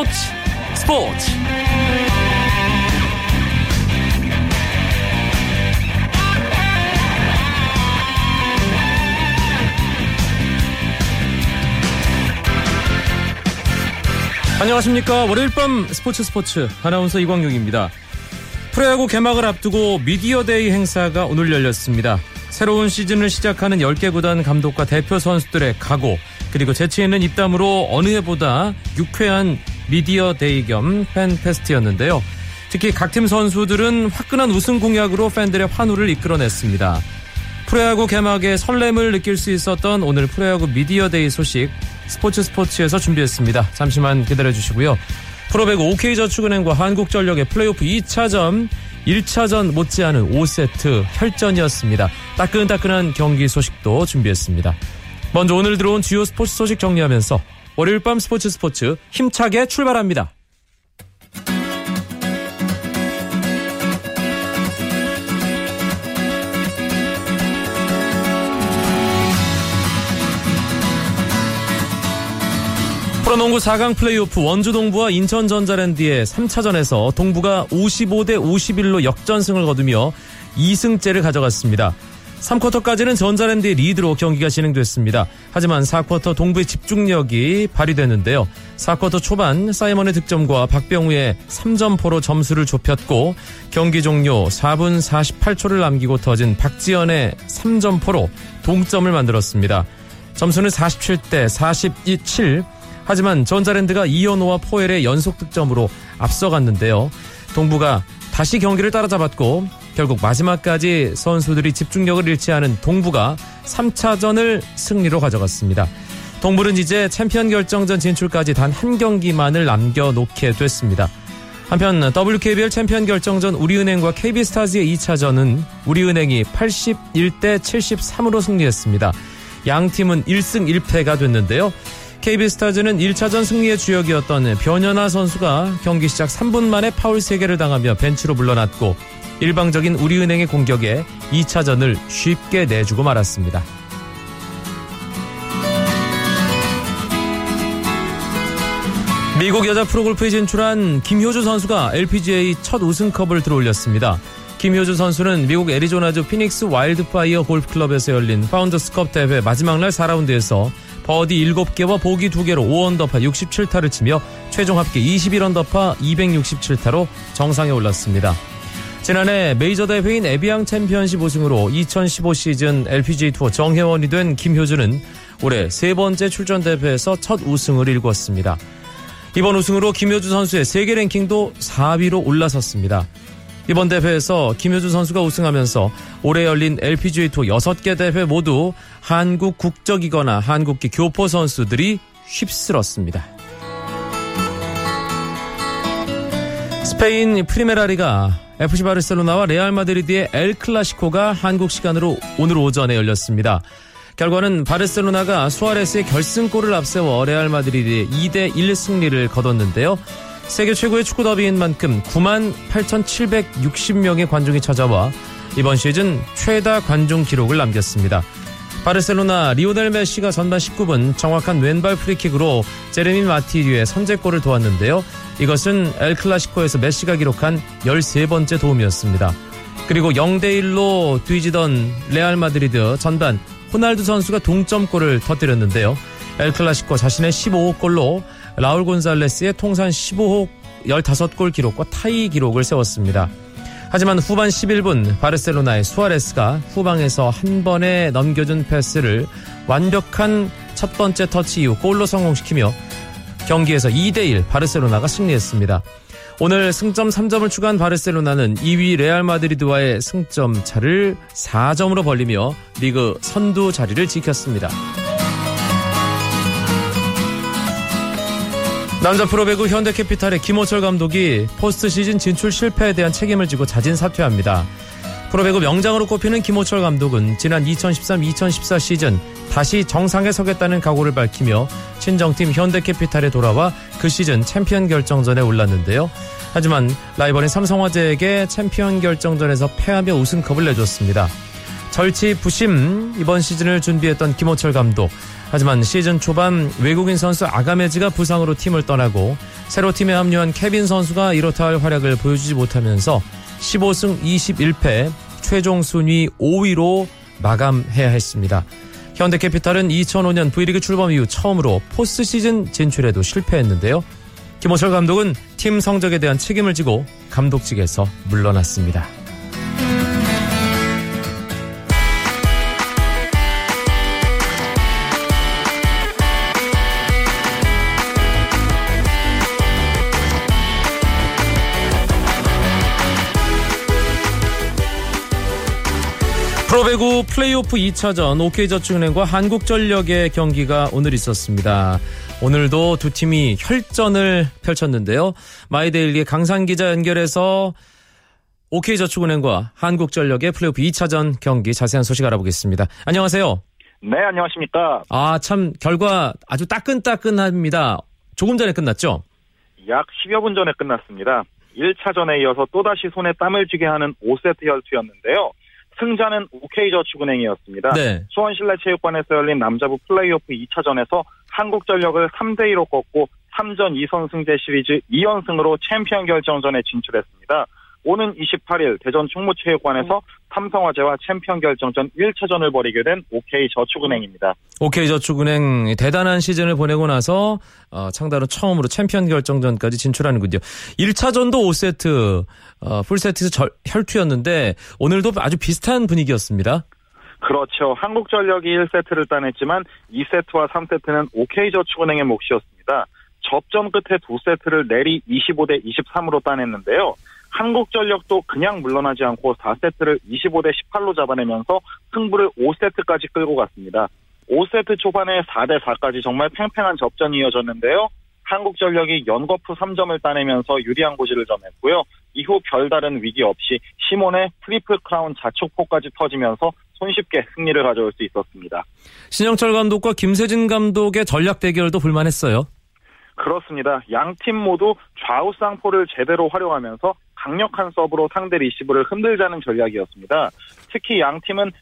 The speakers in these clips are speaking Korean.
스포츠 스포츠. 안녕하십니까. 월요일 밤 스포츠 스포츠. 아나운서 이광용입니다. 프로야구 개막을 앞두고 미디어데이 행사가 오늘 열렸습니다. 새로운 시즌을 시작하는 10개 구단 감독과 대표 선수들의 각오 그리고 재치 있는 입담으로 어느 해보다 유쾌한 미디어 데이 겸 팬 페스트였는데요. 특히 각 팀 선수들은 화끈한 우승 공약으로 팬들의 환호를 이끌어냈습니다. 프로야구 개막에 설렘을 느낄 수 있었던 오늘 프로야구 미디어 데이 소식 스포츠 스포츠에서 준비했습니다. 잠시만 기다려 주시고요. 프로배구 OK저축은행과 한국전력의 플레이오프 2차전 1차전 못지않은 5세트 혈전이었습니다. 따끈따끈한 경기 소식도 준비했습니다. 먼저 오늘 들어온 주요 스포츠 소식 정리하면서 월요일 밤 스포츠 스포츠 힘차게 출발합니다. 프로농구 4강 플레이오프 원주 동부와 인천 전자랜드의 3차전에서 동부가 55대 51로 역전승을 거두며 2승째를 가져갔습니다. 3쿼터까지는 전자랜드의 리드로 경기가 진행됐습니다. 하지만 4쿼터 동부의 집중력이 발휘됐는데요. 4쿼터 초반 사이먼의 득점과 박병우의 3점포로 점수를 좁혔고 경기 종료 4분 48초를 남기고 터진 박지연의 3점포로 동점을 만들었습니다. 점수는 47대 42-7 하지만 전자랜드가 이현호와 포엘의 연속 득점으로 앞서갔는데요. 동부가 다시 경기를 따라잡았고 결국 마지막까지 선수들이 집중력을 잃지 않은 동부가 3차전을 승리로 가져갔습니다. 동부는 이제 챔피언 결정전 진출까지 단 한 경기만을 남겨놓게 됐습니다. 한편 WKBL 챔피언 결정전 우리은행과 KB스타즈의 2차전은 우리은행이 81대 73으로 승리했습니다. 양 팀은 1승 1패가 됐는데요. KB스타즈는 1차전 승리의 주역이었던 변연하 선수가 경기 시작 3분 만에 파울 3개를 당하며 벤치로 물러났고 일방적인 우리은행의 공격에 2차전을 쉽게 내주고 말았습니다. 미국 여자 프로골프에 진출한 김효주 선수가 LPGA 첫 우승컵을 들어올렸습니다. 김효주 선수는 미국 애리조나주 피닉스 와일드파이어 골프클럽에서 열린 파운더스컵 대회 마지막 날 4라운드에서 버디 7개와 보기 2개로 5언더파 67타를 치며 최종 합계 21언더파 267타로 정상에 올랐습니다. 지난해 메이저 대회인 에비앙 챔피언십 우승으로 2015 시즌 LPGA 투어 정회원이 된 김효주는 올해 세 번째 출전 대회에서 첫 우승을 일궜습니다. 이번 우승으로 김효주 선수의 세계 랭킹도 4위로 올라섰습니다. 이번 대회에서 김효주 선수가 우승하면서 올해 열린 LPGA 투어 6개 대회 모두 한국 국적이거나 한국계 교포 선수들이 휩쓸었습니다. 스페인 프리메라리가 FC 바르셀로나와 레알 마드리드의 엘 클라시코가 한국 시간으로 오늘 오전에 열렸습니다. 결과는 바르셀로나가 수아레스의 결승골을 앞세워 레알 마드리드에 2대 1 승리를 거뒀는데요. 세계 최고의 축구 더비인 만큼 9만 8,760명의 관중이 찾아와 이번 시즌 최다 관중 기록을 남겼습니다. 바르셀로나 리오넬 메시가 전반 19분 정확한 왼발 프리킥으로 제레미 마티유의 선제골을 도왔는데요. 이것은 엘 클라시코에서 메시가 기록한 13번째 도움이었습니다. 그리고 0대1로 뒤지던 레알 마드리드 전반 호날두 선수가 동점골을 터뜨렸는데요. 엘 클라시코 자신의 15호 골로 라울 곤살레스의 통산 15호 15골 기록과 타이 기록을 세웠습니다. 하지만 후반 11분 바르셀로나의 수아레스가 후방에서 한 번에 넘겨준 패스를 완벽한 첫 번째 터치 이후 골로 성공시키며 경기에서 2대1 바르셀로나가 승리했습니다. 오늘 승점 3점을 추가한 바르셀로나는 2위 레알 마드리드와의 승점 차를 4점으로 벌리며 리그 선두 자리를 지켰습니다. 남자 프로배구 현대캐피탈의 김호철 감독이 포스트 시즌 진출 실패에 대한 책임을 지고 자진 사퇴합니다. 프로배구 명장으로 꼽히는 김호철 감독은 지난 2013-2014 시즌 다시 정상에 서겠다는 각오를 밝히며 친정팀 현대캐피탈에 돌아와 그 시즌 챔피언 결정전에 올랐는데요. 하지만 라이벌인 삼성화재에게 챔피언 결정전에서 패하며 우승컵을 내줬습니다. 절치 부심 이번 시즌을 준비했던 김호철 감독. 하지만 시즌 초반 외국인 선수 아가메즈가 부상으로 팀을 떠나고 새로 팀에 합류한 케빈 선수가 이렇다 할 활약을 보여주지 못하면서 15승 21패 최종 순위 5위로 마감해야 했습니다. 현대캐피탈은 2005년 V리그 출범 이후 처음으로 포스트 시즌 진출에도 실패했는데요. 김호철 감독은 팀 성적에 대한 책임을 지고 감독직에서 물러났습니다. 프로배구 플레이오프 2차전 OK저축은행과 한국전력의 경기가 오늘 있었습니다. 오늘도 두 팀이 혈전을 펼쳤는데요. 마이데일리의 강산 기자 연결해서 OK저축은행과 한국전력의 플레이오프 2차전 경기 자세한 소식 알아보겠습니다. 안녕하세요. 네, 안녕하십니까. 아, 참 결과 아주 따끈따끈합니다. 조금 전에 끝났죠? 약 10여 분 전에 끝났습니다. 1차전에 이어서 또다시 손에 땀을 쥐게 하는 5세트 혈투였는데요. 승자는 OK저축은행이었습니다. 네. 수원실내체육관에서 열린 남자부 플레이오프 2차전에서 한국전력을 3대2로 꺾고 3전 2선 승제 시리즈 2연승으로 챔피언 결정전에 진출했습니다. 오는 28일 대전 충무체육관에서 삼성화재와 챔피언 결정전 1차전을 벌이게 된 OK저축은행입니다. OK저축은행 대단한 시즌을 보내고 나서 어, 창단후 처음으로 챔피언 결정전까지 진출하는군요. 1차전도 5세트 어, 풀세트에서 절, 혈투였는데 오늘도 아주 비슷한 분위기였습니다. 그렇죠. 한국전력이 1세트를 따냈지만 2세트와 3세트는 OK저축은행의 몫이었습니다. 접전 끝에 2세트를 내리 25대 23으로 따냈는데요. 한국전력도 그냥 물러나지 않고 4세트를 25대 18로 잡아내면서 승부를 5세트까지 끌고 갔습니다. 5세트 초반에 4대 4까지 정말 팽팽한 접전이 이어졌는데요. 한국전력이 연거푸 3점을 따내면서 유리한 고지를 점했고요. 이후 별다른 위기 없이 시몬의 트리플 크라운 자축포까지 터지면서 손쉽게 승리를 가져올 수 있었습니다. 신영철 감독과 김세진 감독의 전략 대결도 볼만했어요. 그렇습니다. 양 팀 모두 좌우 쌍포를 제대로 활용하면서 강력한 서브로 상대 리시브를 흔들자는 전략이었습니다. 특히 양 팀은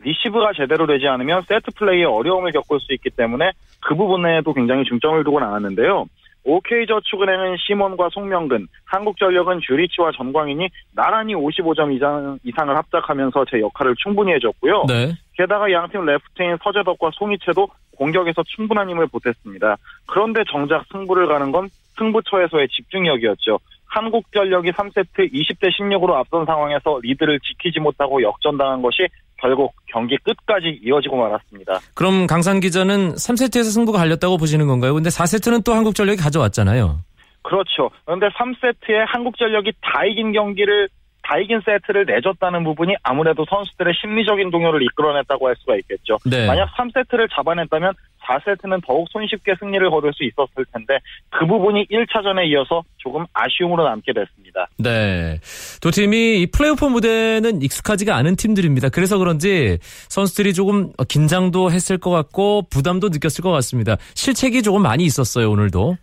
리시브가 제대로 되지 않으면 세트 플레이에 어려움을 겪을 수 있기 때문에 그 부분에도 굉장히 중점을 두고 나왔는데요. OK저축은행은 시몬과 송명근, 한국전력은 주리치와 전광인이 나란히 55점 이상, 이상을 합작하면서 제 역할을 충분히 해줬고요. 네. 게다가 양팀 레프트인 서재덕과 송이채도 공격에서 충분한 힘을 보탰습니다. 그런데 정작 승부를 가는 건 승부처에서의 집중력이었죠. 한국전력이 3세트 20대 16으로 앞선 상황에서 리드를 지키지 못하고 역전당한 것이 결국 경기 끝까지 이어지고 말았습니다. 그럼 강산 기자는 3세트에서 승부가 갈렸다고 보시는 건가요? 근데 4세트는 또 한국전력이 가져왔잖아요. 그렇죠. 그런데 3세트에 한국전력이 다 이긴 경기를 다 이긴 세트를 내줬다는 부분이 아무래도 선수들의 심리적인 동요를 이끌어냈다고 할 수가 있겠죠. 네. 만약 3세트를 잡아냈다면 4세트는 더욱 손쉽게 승리를 거둘 수 있었을 텐데 그 부분이 1차전에 이어서 조금 아쉬움으로 남게 됐습니다. 네. 두 팀이 이 플레이오프 무대는 익숙하지가 않은 팀들입니다. 그래서 그런지 선수들이 조금 긴장도 했을 것 같고 부담도 느꼈을 것 같습니다. 실책이 조금 많이 있었어요, 오늘도.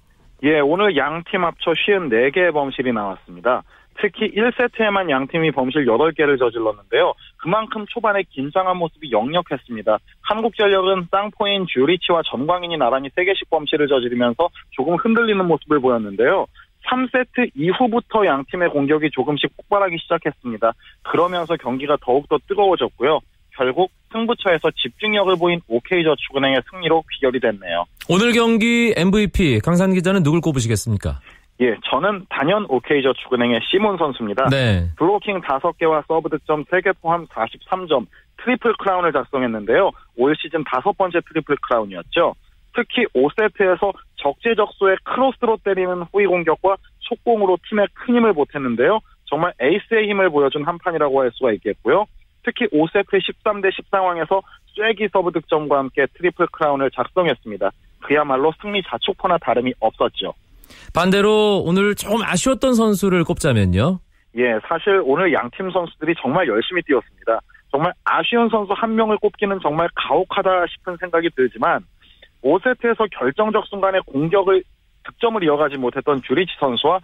예, 오늘 양 팀 합쳐 54개의 범실이 나왔습니다. 특히 1세트에만 양 팀이 범실 8개를 저질렀는데요. 그만큼 초반에 긴장한 모습이 역력했습니다. 한국전력은 쌍포인 주리치와 전광인이 나란히 3개씩 범실을 저지르면서 조금 흔들리는 모습을 보였는데요. 3세트 이후부터 양 팀의 공격이 조금씩 폭발하기 시작했습니다. 그러면서 경기가 더욱더 뜨거워졌고요. 결국 승부처에서 집중력을 보인 OK저축은행의 승리로 귀결이 됐네요. 오늘 경기 MVP 강산 기자는 누굴 꼽으시겠습니까? 예, 저는 단연 OK저축은행의 시몬 선수입니다. 네. 블로킹 5개와 서브 득점 3개 포함 43점, 트리플 크라운을 작성했는데요. 올 시즌 다섯 번째 트리플 크라운이었죠. 특히 5세트에서 적재적소에 크로스로 때리는 후위 공격과 속공으로 팀에 큰 힘을 보탰는데요. 정말 에이스의 힘을 보여준 한 판이라고 할 수가 있겠고요. 특히 5세트 13대 10 상황에서 쐐기 서브 득점과 함께 트리플 크라운을 작성했습니다. 그야말로 승리 자축포나 다름이 없었죠. 반대로 오늘 조금 아쉬웠던 선수를 꼽자면요. 예, 사실 오늘 양팀 선수들이 정말 열심히 뛰었습니다. 정말 아쉬운 선수 한 명을 꼽기는 정말 가혹하다 싶은 생각이 들지만 5세트에서 결정적 순간에 공격을 득점을 이어가지 못했던 주리치 선수와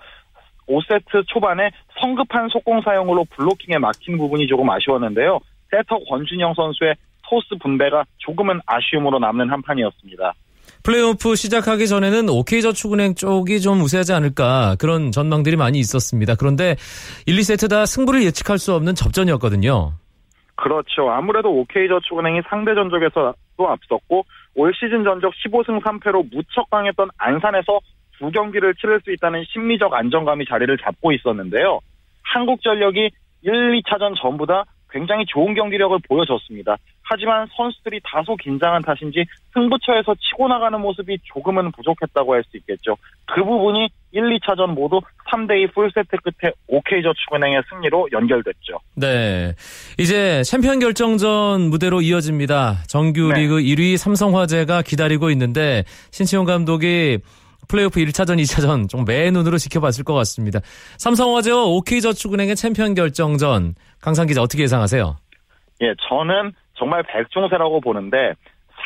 5세트 초반에 성급한 속공 사용으로 블로킹에 막힌 부분이 조금 아쉬웠는데요. 세터 권준영 선수의 토스 분배가 조금은 아쉬움으로 남는 한 판이었습니다. 플레이오프 시작하기 전에는 OK저축은행 쪽이 좀 우세하지 않을까 그런 전망들이 많이 있었습니다. 그런데 1, 2세트 다 승부를 예측할 수 없는 접전이었거든요. 그렇죠. 아무래도 OK저축은행이 상대 전적에서도 앞섰고 올 시즌 전적 15승 3패로 무척 강했던 안산에서 두 경기를 치를 수 있다는 심리적 안정감이 자리를 잡고 있었는데요. 한국전력이 1, 2차전 전부 다 굉장히 좋은 경기력을 보여줬습니다. 하지만 선수들이 다소 긴장한 탓인지 승부처에서 치고 나가는 모습이 조금은 부족했다고 할 수 있겠죠. 그 부분이 1, 2차전 모두 3대2 풀세트 끝에 OK저축은행의 승리로 연결됐죠. 네. 이제 챔피언 결정전 무대로 이어집니다. 정규 네. 리그 1위 삼성화재가 기다리고 있는데 신치용 감독이 플레이오프 1차전, 2차전 좀 매의 눈으로 지켜봤을 것 같습니다. 삼성화재와 OK저축은행의 챔피언 결정전 강산 기자 어떻게 예상하세요? 예, 저는 정말 백중세라고 보는데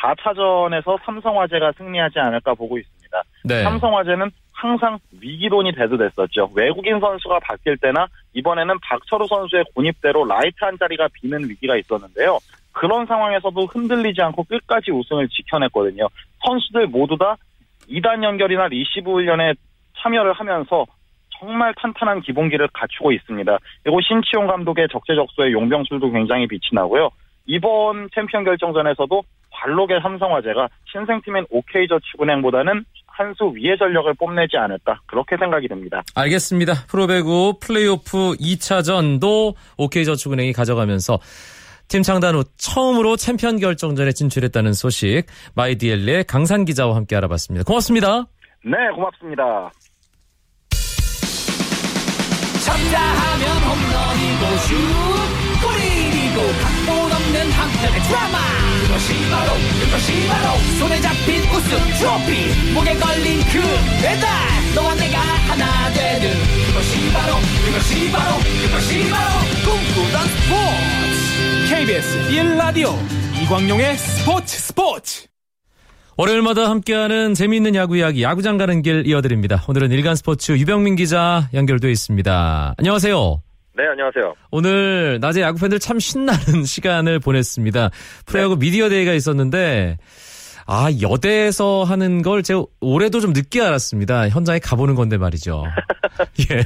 4차전에서 삼성화재가 승리하지 않을까 보고 있습니다. 네. 삼성화재는 항상 위기론이 대두됐었죠. 외국인 선수가 바뀔 때나 이번에는 박철우 선수의 군입대로 라이트 한 자리가 비는 위기가 있었는데요. 그런 상황에서도 흔들리지 않고 끝까지 우승을 지켜냈거든요. 선수들 모두 다 2단 연결이나 리시브 훈련에 참여를 하면서 정말 탄탄한 기본기를 갖추고 있습니다. 그리고 신치용 감독의 적재적소의 용병술도 굉장히 빛이 나고요. 이번 챔피언 결정전에서도 관록의 삼성화재가 신생팀인 OK저축은행보다는 한 수 위의 전력을 뽐내지 않을까 그렇게 생각이 됩니다. 알겠습니다. 프로배구 플레이오프 2차전도 OK저축은행이 가져가면서 팀 창단 후 처음으로 챔피언 결정전에 진출했다는 소식 마이데일리의 강산 기자와 함께 알아봤습니다. 고맙습니다. 네, 고맙습니다. 쳤다 하면 홈런이고 슛 골이고 각본 없는 한편의 드라마 그것이 바로 그것이 바로 손에 잡힌 우승 트로피 목에 걸린 그 메달 너와 내가 하나 되는 그것이 바로 그것이 바로 그것이 바로 꿈꾸던 스포츠 KBS 1라디오 이광용의 스포츠 스포츠 월요일마다 함께하는 재미있는 야구 이야기 야구장 가는 길 열어드립니다. 오늘은 일간 스포츠 유병민 기자 연결돼 있습니다. 안녕하세요. 네, 안녕하세요. 오늘 낮에 야구 팬들 참 신나는 시간을 보냈습니다. 프로야구 네. 미디어 데이가 있었는데 아 여대에서 하는 걸 제가 올해도 좀 늦게 알았습니다. 현장에 가보는 건데 말이죠. 예.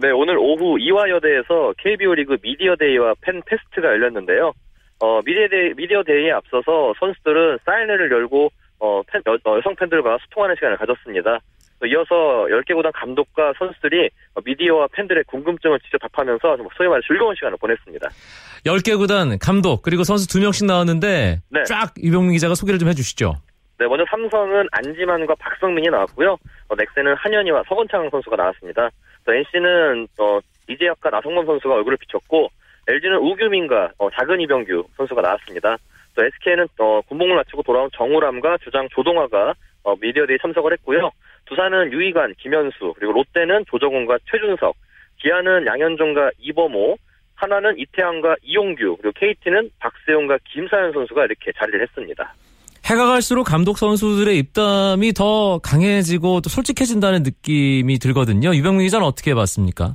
네, 오늘 오후 이화여대에서 KBO 리그 미디어 데이와 팬 페스트가 열렸는데요. 어, 미디어 데이, 미디어 데이에 앞서서 선수들은 사인회를 열고 어, 팬, 여, 어, 성 팬들과 소통하는 시간을 가졌습니다. 이어서 10개 구단 감독과 선수들이 미디어와 팬들의 궁금증을 직접 답하면서 소위 말해 즐거운 시간을 보냈습니다. 10개 구단 감독 그리고 선수 2명씩 나왔는데 네. 쫙 이병민 기자가 소개를 좀 해주시죠. 네, 먼저 삼성은 안지만과 박성민이 나왔고요. 어, 넥센은 한현희와 서건창 선수가 나왔습니다. 또 NC는 어, 이재혁과 나성범 선수가 얼굴을 비췄고 LG는 우규민과 어, 작은 이병규 선수가 나왔습니다. 또 SK는 어, 군복을 마치고 돌아온 정우람과 주장 조동화가 어, 미디어데이 참석을 했고요. 두산은 유이관, 김현수, 그리고 롯데는 조정훈과 최준석, 기아는 양현종과 이범호, 하나는 이태양과 이용규, 그리고 KT는 박세용과 김사현 선수가 이렇게 자리를 했습니다. 해가 갈수록 감독 선수들의 입담이 더 강해지고 또 솔직해진다는 느낌이 들거든요. 유병민 기자는 어떻게 봤습니까?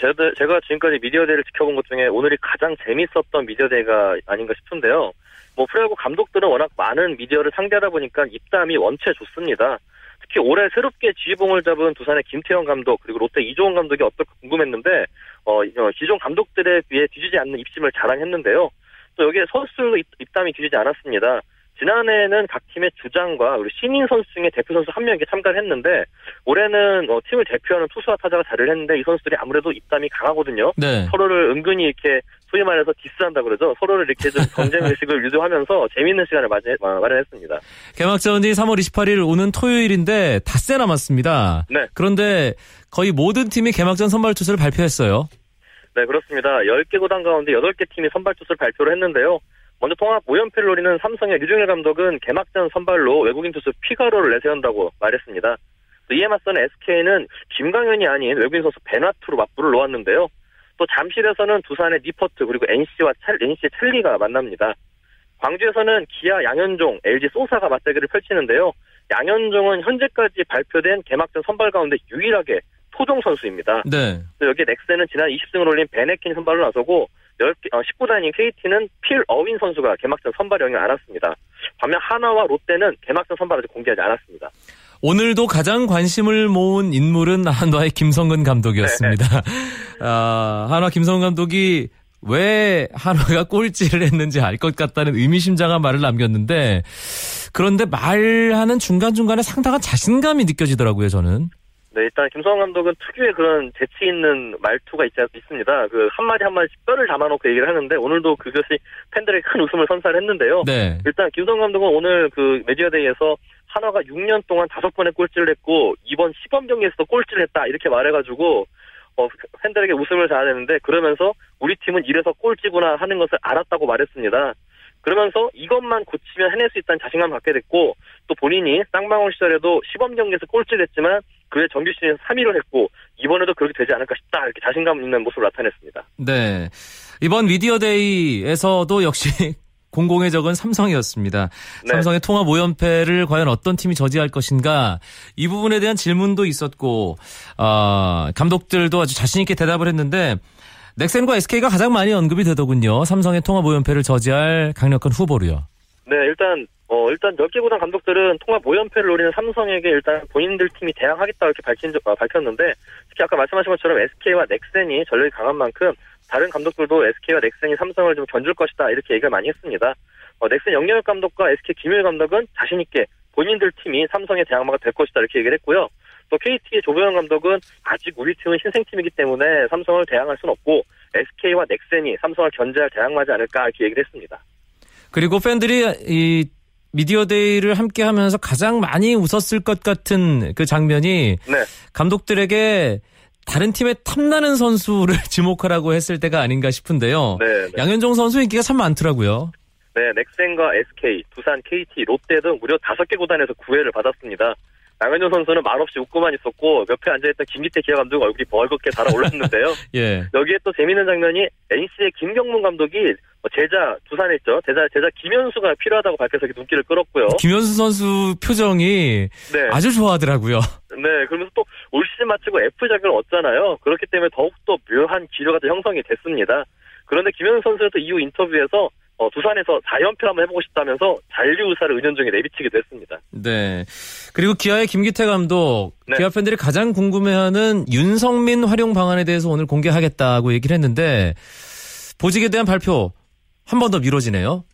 제가, 제가 지금까지 미디어데이를 지켜본 것 중에 오늘이 가장 재밌었던 미디어데이가 아닌가 싶은데요. 뭐 프로야구 감독들은 워낙 많은 미디어를 상대하다 보니까 입담이 원체 좋습니다. 특히 올해 새롭게 지휘봉을 잡은 두산의 김태형 감독 그리고 롯데 이종원 감독이 어떨까 궁금했는데 어, 어 기존 감독들에 비해 뒤지지 않는 입심을 자랑했는데요. 또 여기에 선수들도 입담이 뒤지지 않았습니다. 지난해에는 각 팀의 주장과 우리 신인 선수 중에 대표 선수 한 명이 참가를 했는데 올해는 어, 팀을 대표하는 투수와 타자가 자리를 했는데 이 선수들이 아무래도 입담이 강하거든요. 네. 서로를 은근히 이렇게 소위 말해서 디스한다 그러죠. 서로를 이렇게 좀 경쟁 의식을 유도하면서 재미있는 시간을 마련했습니다. 개막전이 3월 28일 오는 토요일인데 닷새 남았습니다. 네. 그런데 거의 모든 팀이 개막전 선발 투수를 발표했어요. 네, 그렇습니다. 10개 구단 가운데 8개 팀이 선발 투수를 발표를 했는데요. 먼저 통합 5연패를 노리는 삼성의 류중일 감독은 개막전 선발로 외국인 투수 피가로를 내세운다고 말했습니다. 이에 맞서는 SK는 김강현이 아닌 외국인 선수 베나투로 맞불을 놓았는데요. 또 잠실에서는 두산의 니퍼트 그리고 NC와 찰, NC의 찰리가 만납니다. 광주에서는 기아 양현종, LG 소사가 맞대결을 펼치는데요. 양현종은 현재까지 발표된 개막전 선발 가운데 유일하게 토종 선수입니다. 네. 여기 넥센은 지난 20승을 올린 베네킨 선발로 나서고 10개, 어, 19단인 KT는 필 어윈 선수가 개막전 선발 영입 안 왔습니다. 반면 하나와 롯데는 개막전 선발을 공개하지 않았습니다. 오늘도 가장 관심을 모은 인물은 한화의 김성근 감독이었습니다. 아, 한화 김성근 감독이 왜 한화가 꼴찌를 했는지 알 것 같다는 의미심장한 말을 남겼는데 그런데 말하는 중간중간에 상당한 자신감이 느껴지더라고요, 저는. 네, 일단 김성환 감독은 특유의 그런 재치 있는 말투가 있, 있습니다. 그 한마디 한마디 뼈를 담아놓고 얘기를 하는데 오늘도 그것이 팬들에게 큰 웃음을 선사했는데요. 네. 일단 김성환 감독은 오늘 그 메디어데이에서 한화가 6년 동안 다섯 번의 꼴찌를 했고 이번 시범 경기에서도 꼴찌를 했다 이렇게 말해가지고 어, 팬들에게 웃음을 자아내는데 그러면서 우리 팀은 이래서 꼴찌구나 하는 것을 알았다고 말했습니다. 그러면서 이것만 고치면 해낼 수 있다는 자신감을 갖게 됐고 또 본인이 쌍방울 시절에도 시범 경기에서 꼴찌를 했지만 그의 정규 시즌에서 3위를 했고 이번에도 그렇게 되지 않을까 싶다 이렇게 자신감 있는 모습을 나타냈습니다. 네. 이번 미디어데이에서도 역시 공공의 적은 삼성이었습니다. 네. 삼성의 통합 5연패를 과연 어떤 팀이 저지할 것인가 이 부분에 대한 질문도 있었고 어, 감독들도 아주 자신 있게 대답을 했는데 넥센과 SK가 가장 많이 언급이 되더군요. 삼성의 통합 5연패를 저지할 강력한 후보로요. 네, 일단 어 일단 10개 구단 감독들은 통합 5연패를 노리는 삼성에게 일단 본인들 팀이 대항하겠다 이렇게 밝힌 적- 어, 밝혔는데 특히 아까 말씀하신 것처럼 SK와 넥센이 전력이 강한 만큼 다른 감독들도 SK와 넥센이 삼성을 좀 견줄 것이다 이렇게 얘기를 많이 했습니다. 어, 넥센 영영혁 감독과 SK 김일 감독은 자신 있게 본인들 팀이 삼성의 대항마가 될 것이다 이렇게 얘기를 했고요. 또 KT의 조병현 감독은 아직 우리 팀은 신생팀이기 때문에 삼성을 대항할 수는 없고 SK와 넥센이 삼성을 견제할 대항마지 않을까 이렇게 얘기를 했습니다. 그리고 팬들이 이 미디어데이를 함께 하면서 가장 많이 웃었을 것 같은 그 장면이 네. 감독들에게 다른 팀의 탐나는 선수를 지목하라고 했을 때가 아닌가 싶은데요. 네, 네. 양현종 선수 인기가 참 많더라고요. 네, 넥센과 SK, 두산, KT, 롯데 등 무려 다섯 개 구단에서 구애를 받았습니다. 양현종 선수는 말없이 웃고만 있었고 옆에 앉아있던 김기태 기아 감독 얼굴이 벌겋게 달아올랐는데요. 예. 여기에 또 재미있는 장면이 NC의 김경문 감독이 뭐 제자 두산에 있죠. 제자 제자 김현수가 필요하다고 밝혀서 이렇게 눈길을 끌었고요. 김현수 선수 표정이 네, 아주 좋아하더라고요. 네. 그러면서 또 올 시즌 마치고 F 자격을 얻잖아요. 그렇기 때문에 더욱더 묘한 기류가 또 형성이 됐습니다. 그런데 김현수 선수는 또 이후 인터뷰에서 어, 두산에서 4연패 한번 해보고 싶다면서 잔류 의사를 은연중에 내비치기도 했습니다. 네. 그리고 기아의 김기태 감독, 네. 기아 팬들이 가장 궁금해하는 윤성민 활용 방안에 대해서 오늘 공개하겠다고 얘기를 했는데 보직에 대한 발표 한 번 더 미뤄지네요.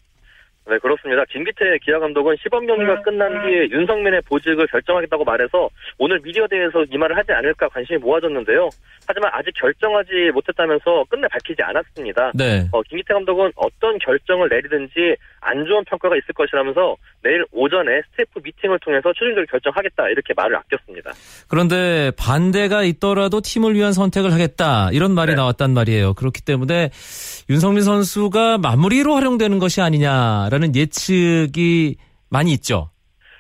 네, 그렇습니다. 김기태 기아 감독은 시범 경기가 끝난 뒤에 윤성민의 보직을 결정하겠다고 말해서 오늘 미디어대에서 이 말을 하지 않을까 관심이 모아졌는데요. 하지만 아직 결정하지 못했다면서 끝내 밝히지 않았습니다. 네. 어, 김기태 감독은 어떤 결정을 내리든지 안 좋은 평가가 있을 것이라면서 내일 오전에 스태프 미팅을 통해서 최종적으로 결정하겠다 이렇게 말을 아꼈습니다. 그런데 반대가 있더라도 팀을 위한 선택을 하겠다 이런 말이 네. 나왔단 말이에요. 그렇기 때문에 윤성민 선수가 마무리로 활용되는 것이 아니냐라는 예측이 많이 있죠.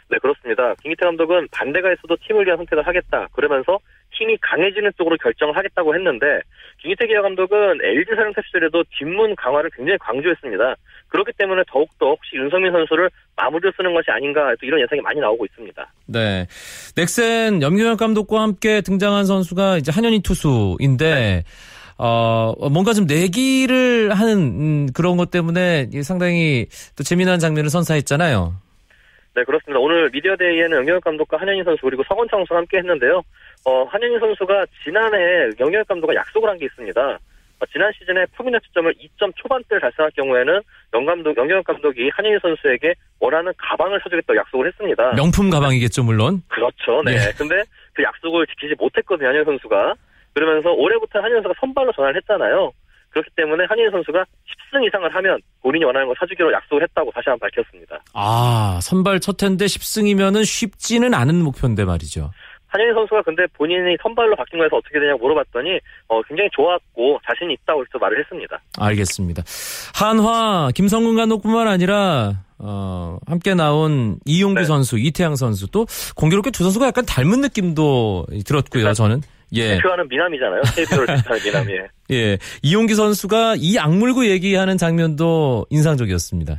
네, 그렇습니다. 김기태 감독은 반대가 있어도 팀을 위한 선택을 하겠다. 그러면서 팀이 강해지는 쪽으로 결정을 하겠다고 했는데 김기태 기아 감독은 LG 사령탑 시절에도 뒷문 강화를 굉장히 강조했습니다. 그렇기 때문에 더욱더 혹시 윤성민 선수를 마무리로 쓰는 것이 아닌가 또 이런 예상이 많이 나오고 있습니다. 네. 넥센 염경엽 감독과 함께 등장한 선수가 이제 한현희 투수인데 어 뭔가 좀 내기를 하는 음, 그런 것 때문에 상당히 또 재미난 장면을 선사했잖아요. 네, 그렇습니다. 오늘 미디어데이에는 영혁 감독과 한현희 선수 그리고 서건창 선수가 함께 했는데요. 어, 한현희 선수가 지난해 영혁 감독과 약속을 한 게 있습니다. 어, 지난 시즌에 평균 자책점을 2점 초반대를 달성할 경우에는 영 감독, 영혁 감독이 한현희 선수에게 원하는 가방을 사주겠다고 약속을 했습니다. 명품 가방이겠죠, 물론. 그렇죠. 네. 예. 근데 그 약속을 지키지 못했거든요, 한현 선수가. 그러면서 올해부터 한현 선수가 선발로 전환을 했잖아요. 그렇기 때문에 한현 선수가 10승 이상을 하면 본인이 원하는 거 사주기로 약속을 했다고 다시 한번 밝혔습니다. 아, 선발 첫 해인데 10승이면은 쉽지는 않은 목표인데 말이죠. 한현희 선수가 근데 본인이 선발로 바뀐 거에서 어떻게 되냐고 물어봤더니 어, 굉장히 좋았고 자신이 있다고 이렇게 말을 했습니다. 알겠습니다. 한화 김성근 감독뿐만 아니라 어, 함께 나온 이용규 네. 선수, 이태양 선수 또 공교롭게 두 선수가 약간 닮은 느낌도 들었고요. 저는 예, 대표하는 미남이잖아요. KBO를 대표하는 미남이. 예, 이용규 선수가 이 악물고 얘기하는 장면도 인상적이었습니다.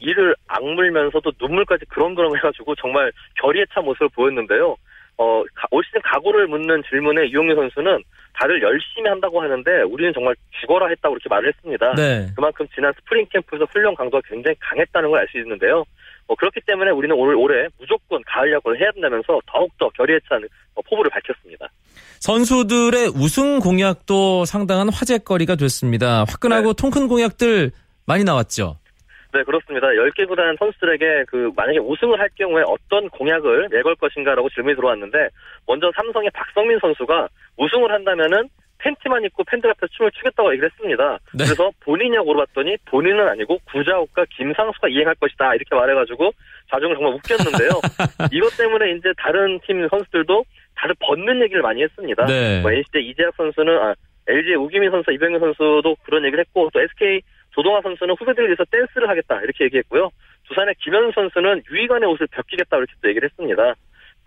이를 악물면서도 눈물까지 그렁그렁 해가지고 정말 결의에 찬 모습을 보였는데요. 어, 가- 올 시즌 각오를 묻는 질문에 이용규 선수는 다들 열심히 한다고 하는데 우리는 정말 죽어라 했다고 이렇게 말을 했습니다. 네. 그만큼 지난 스프링 캠프에서 훈련 강도가 굉장히 강했다는 걸 알 수 있는데요. 어, 그렇기 때문에 우리는 오늘 올해 무조건 가을 야구를 해야 된다면서 더욱더 결의에 찬 어, 포부를 밝혔습니다. 선수들의 우승 공약도 상당한 화제거리가 됐습니다. 화끈하고 통큰 공약들 많이 나왔죠. 네, 그렇습니다. 10개 구단 선수들에게 그 만약에 우승을 할 경우에 어떤 공약을 내걸 것인가라고 질문이 들어왔는데 먼저 삼성의 박성민 선수가 우승을 한다면은 팬티만 입고 팬들 앞에서 춤을 추겠다고 얘기를 했습니다. 네. 그래서 본인이냐고 물어봤더니 본인은 아니고 구자욱과 김상수가 이행할 것이다 이렇게 말해가지고 자중을 정말 웃겼는데요. 이것 때문에 이제 다른 팀 선수들도 다들 벗는 얘기를 많이 했습니다. 네. 뭐 NCT 이재학 선수는 아, LG의 우기민 선수, 이병현 선수도 그런 얘기를 했고 또 SK 조동아 선수는 후배들을 위해서 댄스를 하겠다 이렇게 얘기했고요. 두산의 김현수 선수는 유희관의 옷을 벗기겠다 이렇게 또 얘기를 했습니다.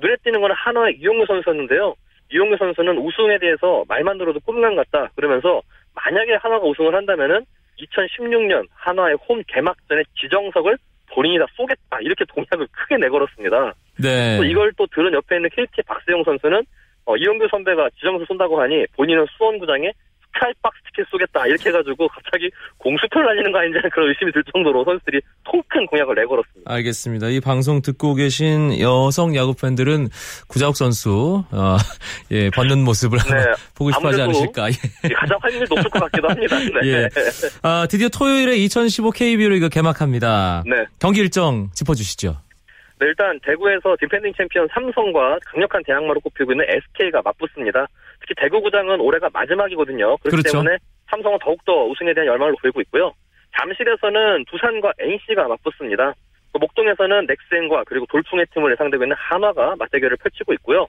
눈에 띄는 건 하나의 이용규 선수였는데요. 이용규 선수는 우승에 대해서 말만 들어도 꿈만 같다 그러면서 만약에 한화가 우승을 한다면은 2016년 한화의 홈 개막전에 지정석을 본인이 다 쏘겠다 이렇게 동약을 크게 내걸었습니다. 네. 또 이걸 또 들은 옆에 있는 KT 박세용 선수는 어, 이용규 선배가 지정석 쏜다고 하니 본인은 수원구장에 스카이박스 티켓 쏘겠다 이렇게 해가지고 갑자기 공수표를 날리는 거 아닌지 하는 그런 의심이 들 정도로 선수들이 통큰 공약을 내걸었습니다. 알겠습니다. 이 방송 듣고 계신 여성 야구 팬들은 구자욱 선수 어, 예, 벗는 모습을 네, 보고 싶어하지 않으실까? 예. 가장 확률이 높을 것 같기도 합니다. 네. 예. 아, 드디어 토요일에 2015 KBO 리그 개막합니다. 네. 경기 일정 짚어주시죠. 네, 일단 대구에서 디펜딩 챔피언 삼성과 강력한 대항마로 꼽히고 있는 SK가 맞붙습니다. 특히 대구 구장은 올해가 마지막이거든요. 그렇기 그렇죠. 때문에 삼성은 더욱더 우승에 대한 열망을 보이고 있고요. 잠실에서는 두산과 NC가 맞붙습니다. 또 목동에서는 넥센과 그리고 돌풍의 팀을 예상되고 있는 한화가 맞대결을 펼치고 있고요.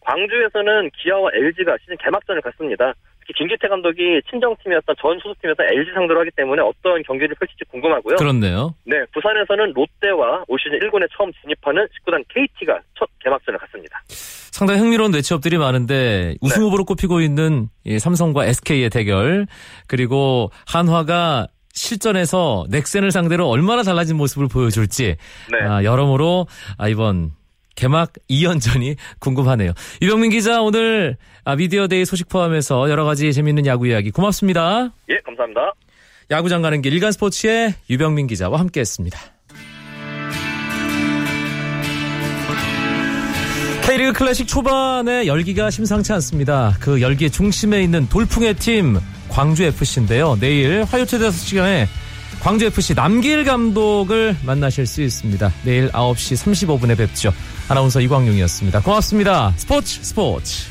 광주에서는 기아와 LG가 시즌 개막전을 갖습니다. 김기태 감독이 친정팀이었던 전 소속팀이었던 LG 상대로 하기 때문에 어떤 경기를 펼칠지 궁금하고요. 그렇네요. 네, 부산에서는 롯데와 올 시즌 1군에 처음 진입하는 10구단 KT가 첫 개막전을 갖습니다. 상당히 흥미로운 매치업들이 많은데 우승 네. 후보로 꼽히고 있는 이 삼성과 SK의 대결 그리고 한화가 실전에서 넥센을 상대로 얼마나 달라진 모습을 보여줄지 네. 아, 여러모로 아, 이번 개막 2연전이 궁금하네요. 유병민 기자 오늘 아, 미디어데이 소식 포함해서 여러 가지 재밌는 야구 이야기 고맙습니다. 예, 감사합니다. 야구장 가는 길 일간 스포츠의 유병민 기자와 함께했습니다. K리그 클래식 초반에 열기가 심상치 않습니다. 그 열기의 중심에 있는 돌풍의 팀 광주FC인데요. 내일 화요일 5시간에 광주FC 남길 감독을 만나실 수 있습니다. 내일 9시 35분에 뵙죠. 아나운서 이광용이었습니다. 고맙습니다. 스포츠 스포츠.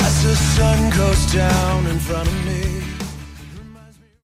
As the sun goes down in front of me